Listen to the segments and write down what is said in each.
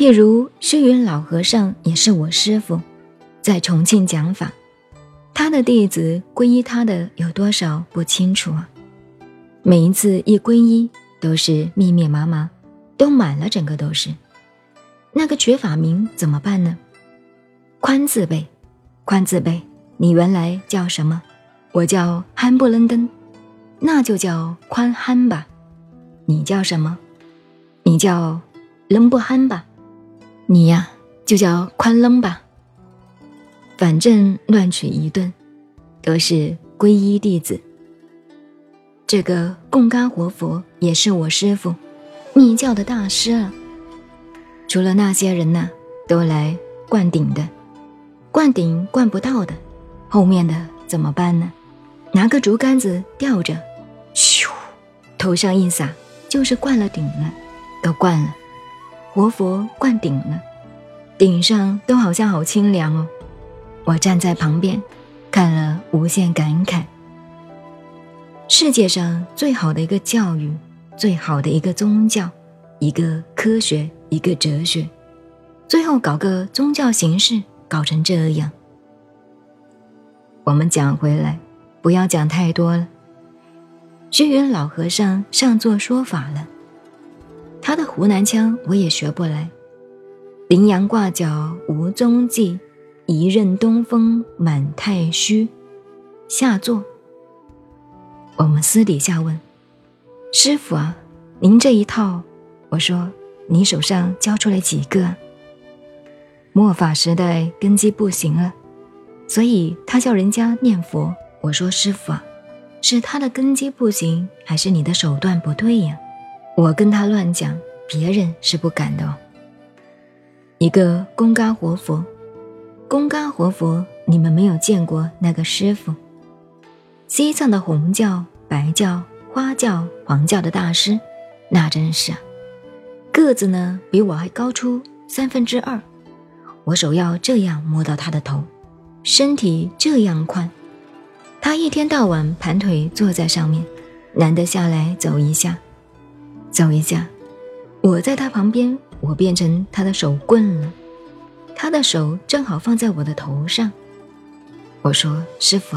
譬如虚云老和尚也是我师父，在重庆讲法，他的弟子皈依他的有多少不清楚啊？每一次一皈依都是密密麻麻，都满了，整个都是。那个取法名怎么办呢？宽字辈，宽字辈，你原来叫什么？我叫憨不楞登，那就叫宽憨吧。你叫什么？你叫楞不憨吧。你呀，就叫宽楞吧。反正乱取一顿，都是皈依弟子。这个贡嘎活佛也是我师傅，密教的大师了。除了那些人呢，都来灌顶的，灌顶灌不到的，后面的怎么办呢？拿个竹竿子吊着，咻，头上一撒，就是灌了顶了，都灌了。活佛灌顶了，顶上都好像好清凉哦。我站在旁边，看了无限感慨。世界上最好的一个教育，最好的一个宗教，一个科学，一个哲学，最后搞个宗教形式，搞成这样。我们讲回来，不要讲太多了。虚云老和尚上座说法了。他的湖南腔我也学不来。羚羊挂角无踪迹，一任东风满太虚。下座。我们私底下问师傅啊，您这一套，我说你手上教出来几个？末法时代根基不行了，所以他叫人家念佛。我说师傅啊，是他的根基不行，还是你的手段不对呀？我跟他乱讲，别人是不敢的。一个公嘎活佛，公嘎活佛，你们没有见过那个师傅。西藏的红教、白教、花教、黄教的大师，那真是啊，个子呢比我还高出三分之二，我手要这样摸到他的头，身体这样宽，他一天到晚盘腿坐在上面，难得下来走一下。走一下，我在他旁边，我变成他的手棍了。他的手正好放在我的头上。我说：“师傅，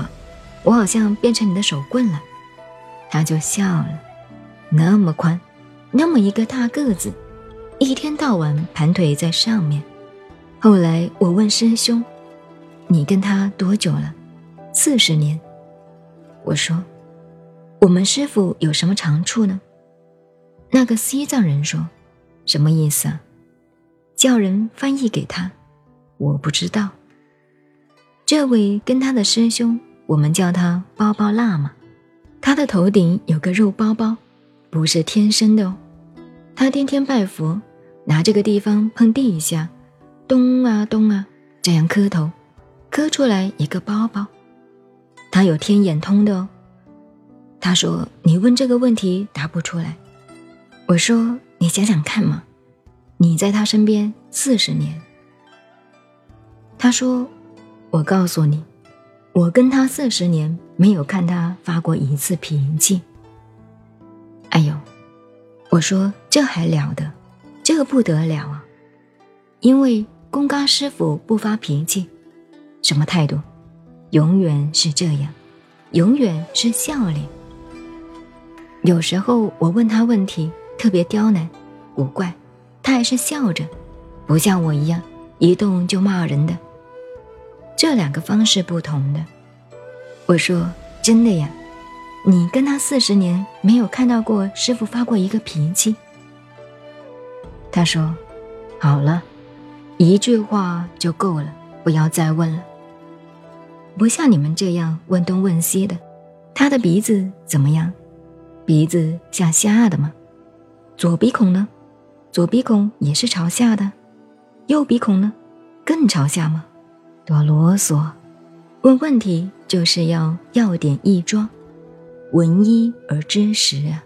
我好像变成你的手棍了。”他就笑了。那么宽，那么一个大个子，一天到晚盘腿在上面。后来我问师兄：“你跟他多久了？”四十年。我说：“我们师傅有什么长处呢？”那个西藏人说：“什么意思啊？叫人翻译给他，我不知道。这位跟他的师兄，我们叫他包包喇嘛，他的头顶有个肉包包，不是天生的哦。他天天拜佛，拿这个地方碰地下，咚啊咚啊，这样磕头，磕出来一个包包。他有天眼通的哦。他说你问这个问题答不出来。”我说：“你想想看嘛，你在他身边四十年。”他说：“我告诉你，我跟他四十年没有看他发过一次脾气。”哎呦，我说这还了得，这不得了啊！因为公嘎师傅不发脾气，什么态度？永远是这样，永远是笑脸。有时候我问他问题。特别刁难、古怪，他还是笑着，不像我一样一动就骂人的。这两个方式不同的。我说真的呀，你跟他四十年没有看到过师傅发过一个脾气。他说：“好了，一句话就够了，不要再问了。不像你们这样问东问西的。他的鼻子怎么样？鼻子像瞎的吗？”左鼻孔呢？左鼻孔也是朝下的，右鼻孔呢？更朝下吗？多啰嗦！问问题就是要要点一桩，闻一而知十啊。